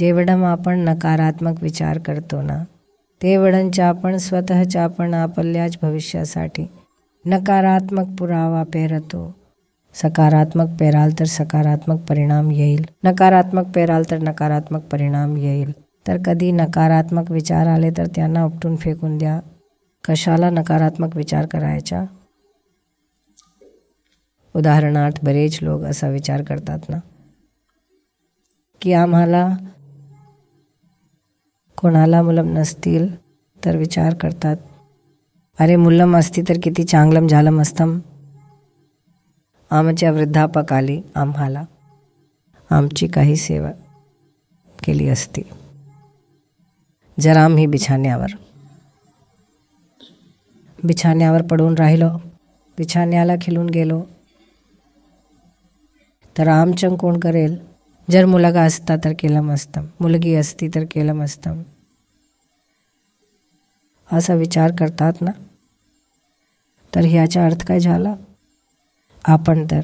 जेवढं आपण नकारात्मक विचार करतो ना तेवढंच्या आपण स्वतःच्या आपण आपल्याच भविष्यासाठी नकारात्मक पुरावा पेरतो. सकारात्मक पेराल तर सकारात्मक परिणाम येईल. नकारात्मक पेराल तर नकारात्मक परिणाम येईल. तर कधी नकारात्मक विचार आले तर त्यांना उपटून फेकून द्या. कशाला नकारात्मक विचार करायचा? उदाहरणार्थ बरेच लोक असा विचार करतात ना की आम्हाला कोणाला मुलं नसतील तर विचार करतात. अरे मुलम असती तर किती चांगलं झालं असतं आमच्या वृद्धापकाली आम्हाला. आमची काही सेवा केली असती. जर आम्ही बिछाण्यावर बिछाण्यावर पडून राहिलो. बिछाण्याला खिलून गेलो. तर आमचं कोण करेल? जर मुलगा असता तर केलं असतं मुलगी असती तर केलं असतं असा विचार करतात ना? तर ह्याचा अर्थ काय झाला? आपण तर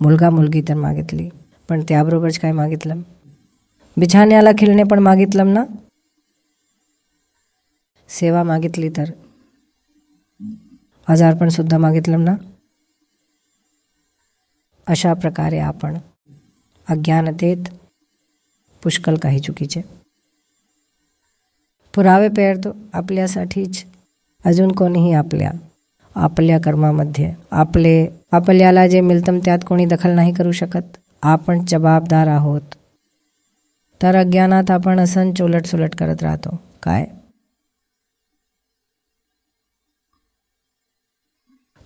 मुलगा मुलगी तर मागितली. पण त्याबरोबरच काय मागितलं? बिछाण्याला खिलणे पण मागितलं ना? सेवा मागितली तर? आजारपण सुद्धा मागितलं ना? अशा प्रकारे आपण अज्ञानतेत पुष्कळ काही चुकीचे. पुरावे पेरतो आपल्यासाठीच. अजून कोणीही आपल्या आपल्या कर्मामध्ये आपले आपल्याला जे मिळतं त्यात कोणी दखल नाही करू शकत. आपण जबाबदार आहोत. तर अज्ञानात आपण असं चोलट सुलट करत राहतो. काय?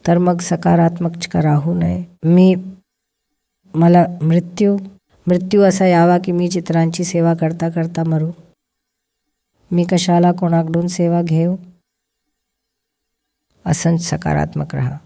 तर मग सकारात्मक राहू नये. मी मला मृत्यू मृत्यू असा यावा की मी चित्रांची सेवा करता करता मरू. मी कशाला कोणाकडून सेवा घेऊ? असंच सकारात्मक राहा.